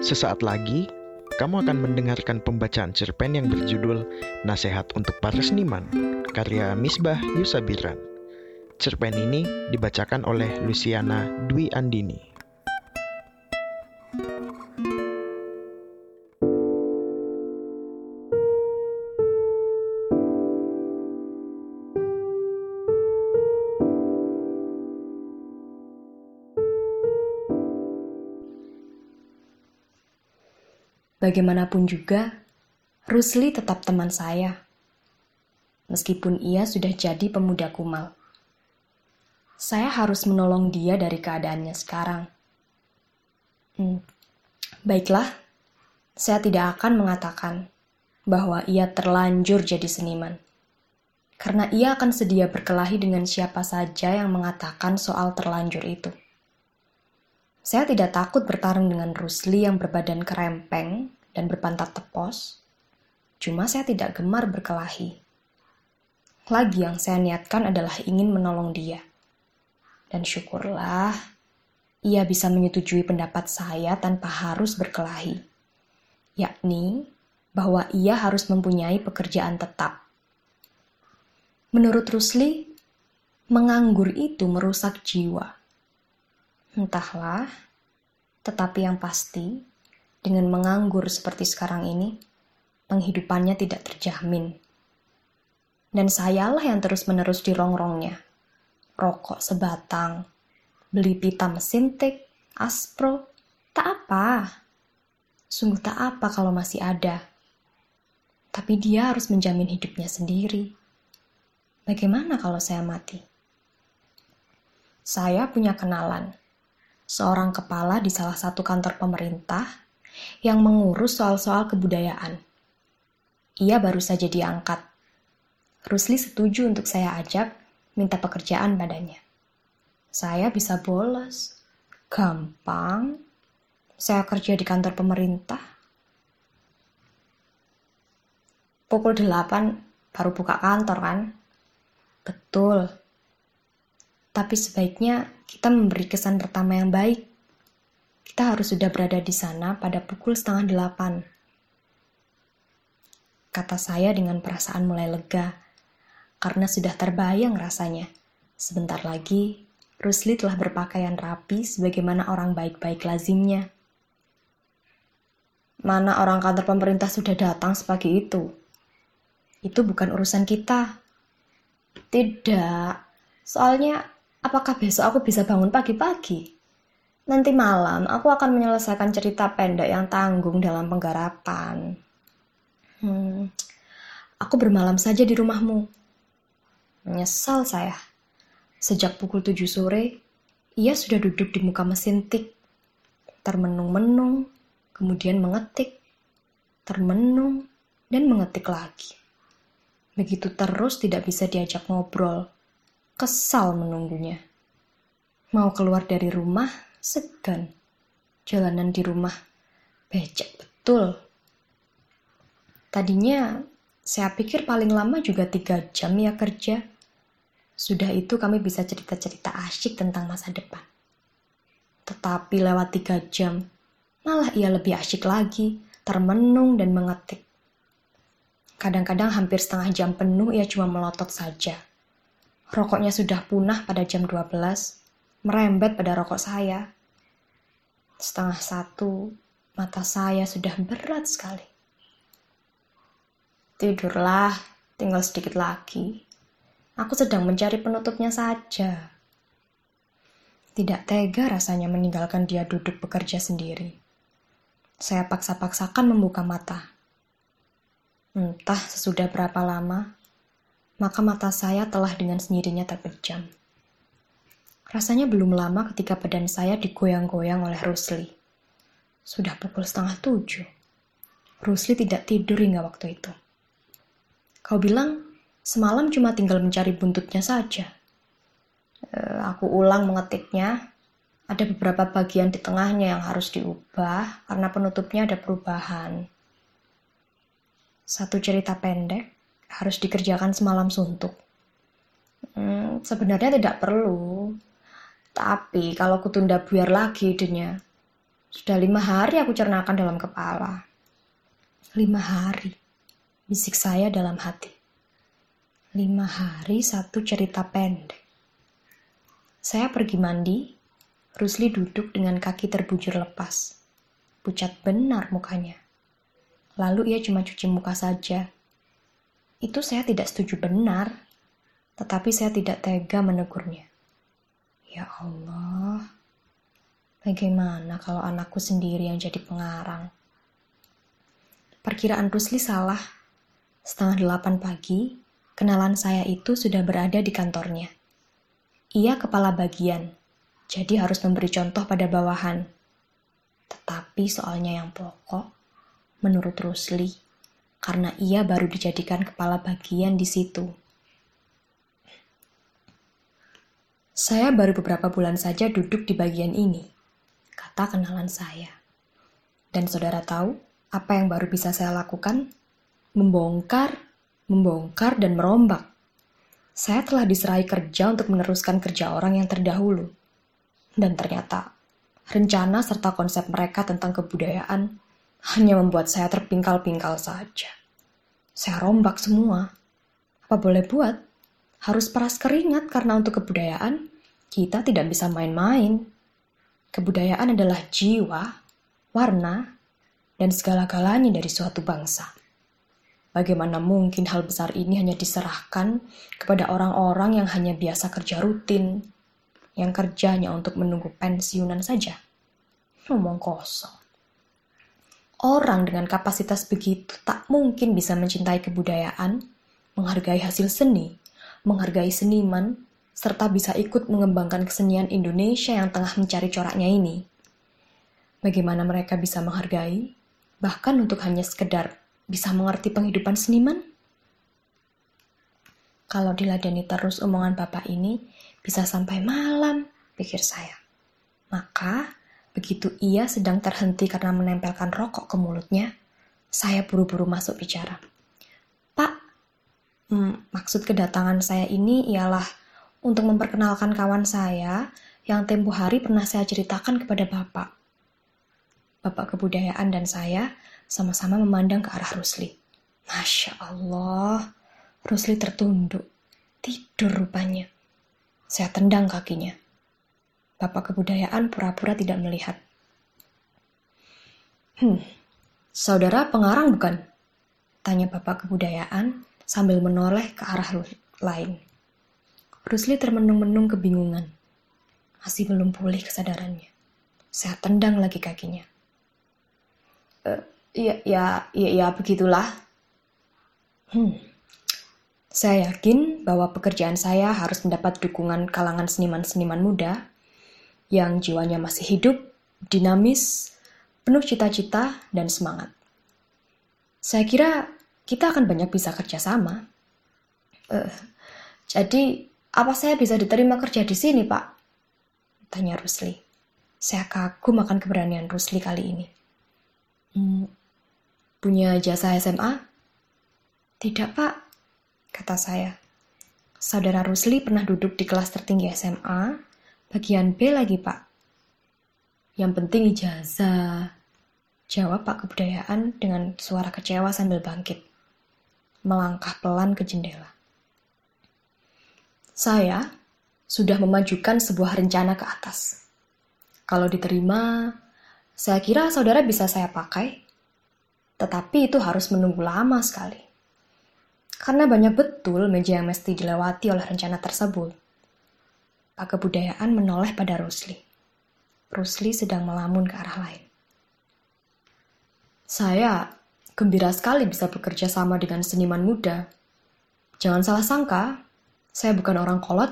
Sesaat lagi, kamu akan mendengarkan pembacaan cerpen yang berjudul Nasihat untuk Para Seniman, karya Misbah Yusabiran. Cerpen ini dibacakan oleh Luciana Dwi Andini. Bagaimanapun juga, Rusli tetap teman saya. Meskipun ia sudah jadi pemuda kumal. Saya harus menolong dia dari keadaannya sekarang. Hmm, baiklah, saya tidak akan mengatakan bahwa ia terlanjur jadi seniman. Karena ia akan sedia berkelahi dengan siapa saja yang mengatakan soal terlanjur itu. Saya tidak takut bertarung dengan Rusli yang berbadan kerempeng dan berpantat tepos. Cuma saya tidak gemar berkelahi. Lagi yang saya niatkan adalah ingin menolong dia. Dan syukurlah, ia bisa menyetujui pendapat saya tanpa harus berkelahi. Yakni, bahwa ia harus mempunyai pekerjaan tetap. Menurut Rusli, menganggur itu merusak jiwa Entahlah, tetapi yang pasti, dengan menganggur seperti sekarang ini, penghidupannya tidak terjamin. Dan sayalah yang terus-menerus dirongrongnya. Rokok sebatang, beli pita mesin tik, aspro, tak apa. Sungguh tak apa kalau masih ada. Tapi dia harus menjamin hidupnya sendiri. Bagaimana kalau saya mati? Saya punya kenalan seorang kepala di salah satu kantor pemerintah yang mengurus soal-soal kebudayaan. Ia baru saja diangkat. Rusli setuju untuk saya ajak minta pekerjaan padanya. Saya bisa bolos. Gampang. Saya kerja di kantor pemerintah. Pukul 8 baru buka kantor kan? Betul. Tapi sebaiknya kita memberi kesan pertama yang baik. Kita harus sudah berada di sana pada pukul setengah delapan. Kata saya dengan perasaan mulai lega, karena sudah terbayang rasanya. Sebentar lagi, Rusli telah berpakaian rapi sebagaimana orang baik-baik lazimnya. Mana orang kantor pemerintah sudah datang sepagi itu? Itu bukan urusan kita. Tidak, soalnya Apakah besok aku bisa bangun pagi-pagi? Nanti malam aku akan menyelesaikan cerita pendek yang tanggung dalam penggarapan. Hmm, aku bermalam saja di rumahmu. Menyesal saya. Sejak pukul tujuh sore, ia sudah duduk di muka mesin tik. Termenung-menung, kemudian mengetik. Termenung, dan mengetik lagi. Begitu terus tidak bisa diajak ngobrol kesal menunggunya. Mau keluar dari rumah, segan. Jalanan di rumah, becek betul. Tadinya, saya pikir paling lama juga tiga jam ya kerja. Sudah itu kami bisa cerita-cerita asyik tentang masa depan. Tetapi lewat tiga jam, malah ia lebih asyik lagi, termenung dan mengetik. Kadang-kadang hampir setengah jam penuh ia cuma melotot saja Rokoknya sudah punah pada jam 12, merembet pada rokok saya. Setengah satu, mata saya sudah berat sekali. Tidurlah, tinggal sedikit lagi. Aku sedang mencari penutupnya saja. Tidak tega rasanya meninggalkan dia duduk bekerja sendiri. Saya paksa-paksakan membuka mata. Entah sesudah berapa lama, maka mata saya telah dengan sendirinya terpejam. Rasanya belum lama ketika badan saya digoyang-goyang oleh Rusli. Sudah pukul setengah tujuh. Rusli tidak tidur hingga waktu itu. Kau bilang, semalam cuma tinggal mencari buntutnya saja. E, aku ulang mengetiknya. Ada beberapa bagian di tengahnya yang harus diubah karena penutupnya ada perubahan. Satu cerita pendek harus dikerjakan semalam suntuk. Hmm, sebenarnya tidak perlu. Tapi kalau kutunda biar lagi idenya. Sudah lima hari aku cernakan dalam kepala. Lima hari, bisik saya dalam hati. Lima hari satu cerita pendek. Saya pergi mandi, Rusli duduk dengan kaki terbujur lepas. Pucat benar mukanya. Lalu ia cuma cuci muka saja. Itu saya tidak setuju benar, tetapi saya tidak tega menegurnya. Ya Allah, bagaimana kalau anakku sendiri yang jadi pengarang? Perkiraan Rusli salah. Setengah delapan pagi, kenalan saya itu sudah berada di kantornya. Ia kepala bagian, jadi harus memberi contoh pada bawahan. Tetapi soalnya yang pokok, menurut Rusli, karena ia baru dijadikan kepala bagian di situ. Saya baru beberapa bulan saja duduk di bagian ini, kata kenalan saya. Dan saudara tahu apa yang baru bisa saya lakukan? Membongkar membongkar dan merombak. Saya telah diserai kerja untuk meneruskan kerja orang yang terdahulu. Dan ternyata, rencana serta konsep mereka tentang kebudayaan hanya membuat saya terpingkal-pingkal saja. Saya rombak semua. Apa boleh buat? Harus peras keringat karena untuk kebudayaan, kita tidak bisa main-main. Kebudayaan adalah jiwa, warna, dan segala-galanya dari suatu bangsa. Bagaimana mungkin hal besar ini hanya diserahkan kepada orang-orang yang hanya biasa kerja rutin, yang kerjanya untuk menunggu pensiunan saja? Ngomong kosong. Orang dengan kapasitas begitu tak mungkin bisa mencintai kebudayaan, menghargai hasil seni, menghargai seniman, serta bisa ikut mengembangkan kesenian Indonesia yang tengah mencari coraknya ini. Bagaimana mereka bisa menghargai, bahkan untuk hanya sekedar bisa mengerti penghidupan seniman? Kalau diladeni terus omongan bapak ini, bisa sampai malam, pikir saya. Maka, begitu ia sedang terhenti karena menempelkan rokok ke mulutnya, saya buru-buru masuk bicara. Pak, hmm, maksud kedatangan saya ini ialah untuk memperkenalkan kawan saya yang tempo hari pernah saya ceritakan kepada Bapak. Bapak Kebudayaan dan saya sama-sama memandang ke arah Rusli. Masya Allah, Rusli tertunduk. Tidur rupanya. Saya tendang kakinya. Bapak kebudayaan pura-pura tidak melihat. Hmm, saudara pengarang bukan? Tanya bapak kebudayaan sambil menoleh ke arah lain. Rusli termenung-menung kebingungan. Masih belum pulih kesadarannya. Saya tendang lagi kakinya. E, ya ya ya, ya begitulah. Hmm. Saya yakin bahwa pekerjaan saya harus mendapat dukungan kalangan seniman-seniman muda yang jiwanya masih hidup, dinamis, penuh cita-cita dan semangat. Saya kira kita akan banyak bisa kerjasama. Uh, jadi, apa saya bisa diterima kerja di sini, Pak? Tanya Rusli. Saya kagum akan keberanian Rusli kali ini. Hmm, Punya jasa SMA? Tidak, Pak, kata saya. Saudara Rusli pernah duduk di kelas tertinggi SMA, bagian B lagi, Pak. Yang penting ijazah. Jawab Pak Kebudayaan dengan suara kecewa sambil bangkit. Melangkah pelan ke jendela. Saya sudah memajukan sebuah rencana ke atas. Kalau diterima, saya kira saudara bisa saya pakai tetapi itu harus menunggu lama sekali. Karena banyak betul meja yang mesti dilewati oleh rencana tersebut. Pak Kebudayaan menoleh pada Rusli. Rusli sedang melamun ke arah lain. Saya gembira sekali bisa bekerja sama dengan seniman muda. Jangan salah sangka, saya bukan orang kolot,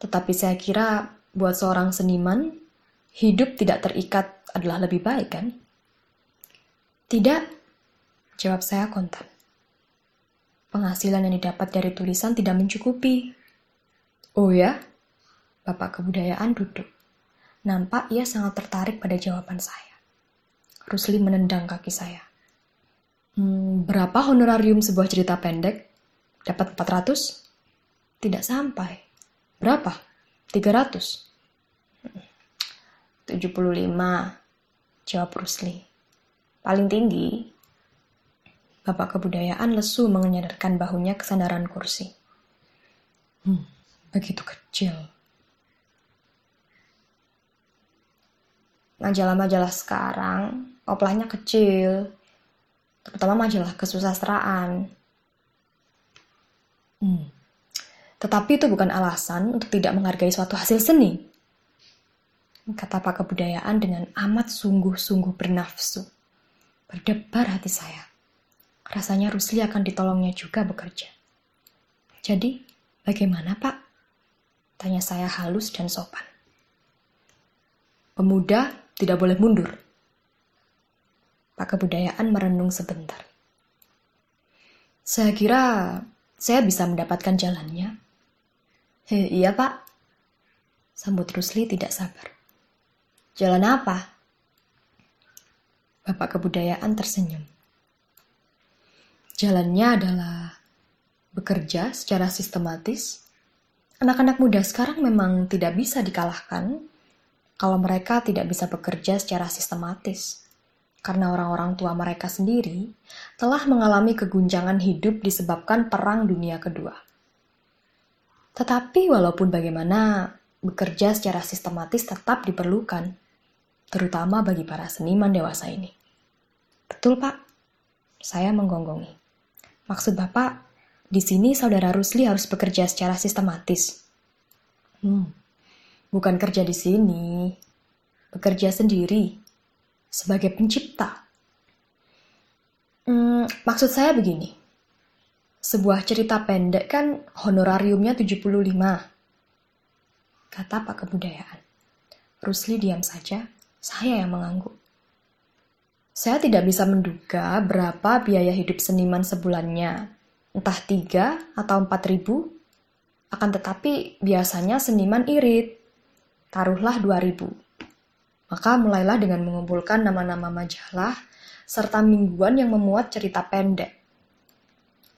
tetapi saya kira buat seorang seniman, hidup tidak terikat adalah lebih baik kan? Tidak, jawab saya kontan. Penghasilan yang didapat dari tulisan tidak mencukupi. Oh ya? Bapak kebudayaan duduk. Nampak ia sangat tertarik pada jawaban saya. Rusli menendang kaki saya. Hmm, berapa honorarium sebuah cerita pendek? Dapat 400? Tidak sampai. Berapa? 300? 75. jawab Rusli. Paling tinggi. Bapak kebudayaan lesu menyadarkan bahunya ke sandaran kursi. Hmm, begitu kecil. Majalah-majalah sekarang, oplahnya kecil. Terutama majalah kesusastraan. Hmm. Tetapi itu bukan alasan untuk tidak menghargai suatu hasil seni. Kata Pak Kebudayaan dengan amat sungguh-sungguh bernafsu. Berdebar hati saya. Rasanya Rusli akan ditolongnya juga bekerja. Jadi, bagaimana Pak? Tanya saya halus dan sopan. Pemuda tidak boleh mundur. Pak Kebudayaan merenung sebentar. Saya kira saya bisa mendapatkan jalannya. He, iya pak. Sambut Rusli tidak sabar. Jalan apa? Bapak kebudayaan tersenyum. Jalannya adalah bekerja secara sistematis. Anak-anak muda sekarang memang tidak bisa dikalahkan kalau mereka tidak bisa bekerja secara sistematis. Karena orang-orang tua mereka sendiri telah mengalami keguncangan hidup disebabkan Perang Dunia Kedua. Tetapi walaupun bagaimana, bekerja secara sistematis tetap diperlukan, terutama bagi para seniman dewasa ini. Betul, Pak. Saya menggonggongi. Maksud Bapak, di sini saudara Rusli harus bekerja secara sistematis. Hmm, bukan kerja di sini, bekerja sendiri, sebagai pencipta. Hmm, maksud saya begini, sebuah cerita pendek kan honorariumnya 75. Kata Pak Kebudayaan. Rusli diam saja, saya yang mengangguk. Saya tidak bisa menduga berapa biaya hidup seniman sebulannya, entah tiga atau empat ribu. Akan tetapi biasanya seniman irit, taruhlah dua ribu. Maka mulailah dengan mengumpulkan nama-nama majalah serta mingguan yang memuat cerita pendek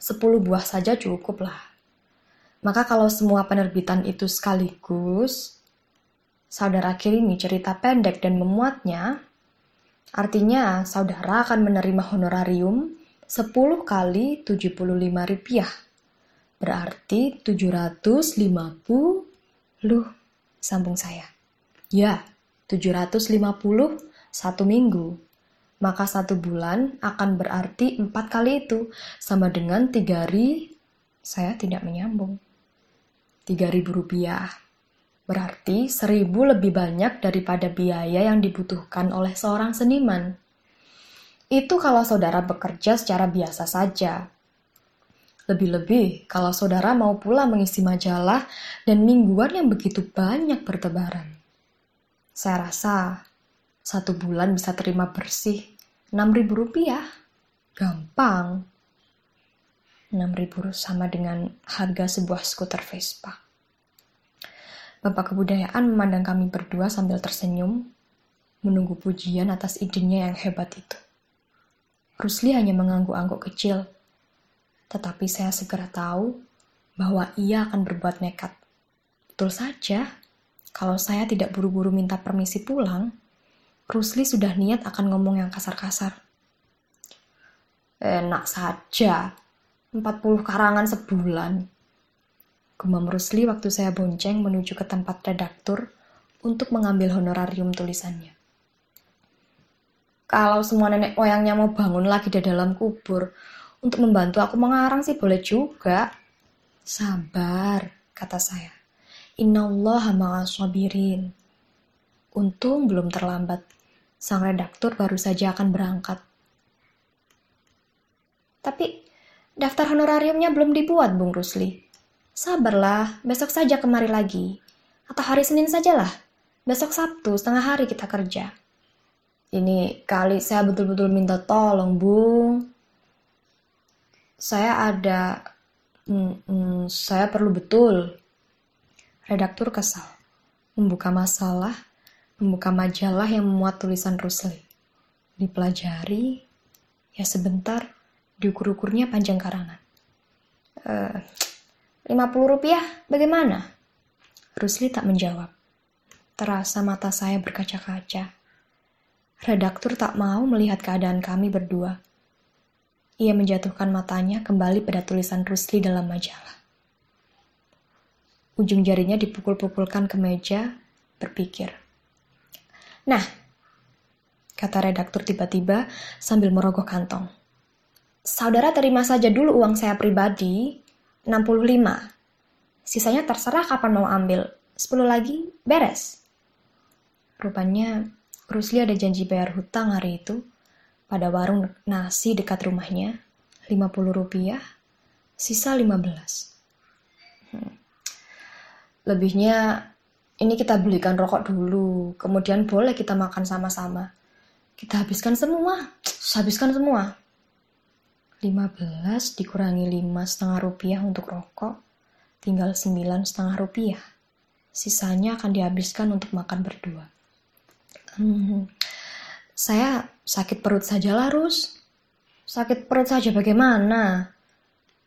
10 buah saja cukup lah. Maka kalau semua penerbitan itu sekaligus, saudara kirimi cerita pendek dan memuatnya, artinya saudara akan menerima honorarium 10 kali 75 rupiah. Berarti 750, luh, sambung saya. Ya, 750 satu minggu maka satu bulan akan berarti empat kali itu, sama dengan tiga ri, saya tidak menyambung. Tiga ribu rupiah. Berarti seribu lebih banyak daripada biaya yang dibutuhkan oleh seorang seniman. Itu kalau saudara bekerja secara biasa saja. Lebih-lebih kalau saudara mau pula mengisi majalah dan mingguan yang begitu banyak bertebaran. Saya rasa satu bulan bisa terima bersih ribu rupiah. Gampang. ribu sama dengan harga sebuah skuter Vespa. Bapak kebudayaan memandang kami berdua sambil tersenyum, menunggu pujian atas idenya yang hebat itu. Rusli hanya mengangguk-angguk kecil, tetapi saya segera tahu bahwa ia akan berbuat nekat. Betul saja, kalau saya tidak buru-buru minta permisi pulang, Rusli sudah niat akan ngomong yang kasar-kasar. Enak saja, 40 karangan sebulan. Gumam Rusli waktu saya bonceng menuju ke tempat redaktur untuk mengambil honorarium tulisannya. Kalau semua nenek moyangnya mau bangun lagi di dalam kubur, untuk membantu aku mengarang sih boleh juga. Sabar, kata saya. Inna Allah ma'asabirin. Untung belum terlambat. Sang redaktur baru saja akan berangkat. Tapi daftar honorariumnya belum dibuat, Bung Rusli. Sabarlah, besok saja kemari lagi. Atau hari Senin sajalah. Besok Sabtu, setengah hari kita kerja. Ini kali saya betul-betul minta tolong, Bung. Saya ada... Hmm, hmm, saya perlu betul. Redaktur kesal. Membuka masalah membuka majalah yang memuat tulisan Rusli. Dipelajari, ya sebentar, diukur-ukurnya panjang karangan. Eh, lima puluh rupiah, bagaimana? Rusli tak menjawab. Terasa mata saya berkaca-kaca. redaktur tak mau melihat keadaan kami berdua. Ia menjatuhkan matanya kembali pada tulisan Rusli dalam majalah. Ujung jarinya dipukul-pukulkan ke meja, berpikir. Nah, kata redaktur tiba-tiba sambil merogoh kantong. Saudara terima saja dulu uang saya pribadi, 65. Sisanya terserah kapan mau ambil. 10 lagi, beres. Rupanya, Rusli ada janji bayar hutang hari itu pada warung nasi dekat rumahnya, 50 rupiah, sisa 15. Hmm. Lebihnya ini kita belikan rokok dulu, kemudian boleh kita makan sama-sama. Kita habiskan semua, habiskan semua. 15 dikurangi 5 setengah rupiah untuk rokok, tinggal 9 setengah rupiah. Sisanya akan dihabiskan untuk makan berdua. Hmm, saya sakit perut saja lah, Rus. Sakit perut saja bagaimana?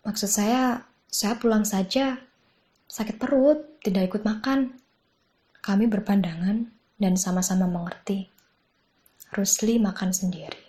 Maksud saya, saya pulang saja sakit perut, tidak ikut makan. Kami berpandangan dan sama-sama mengerti. Rusli makan sendiri.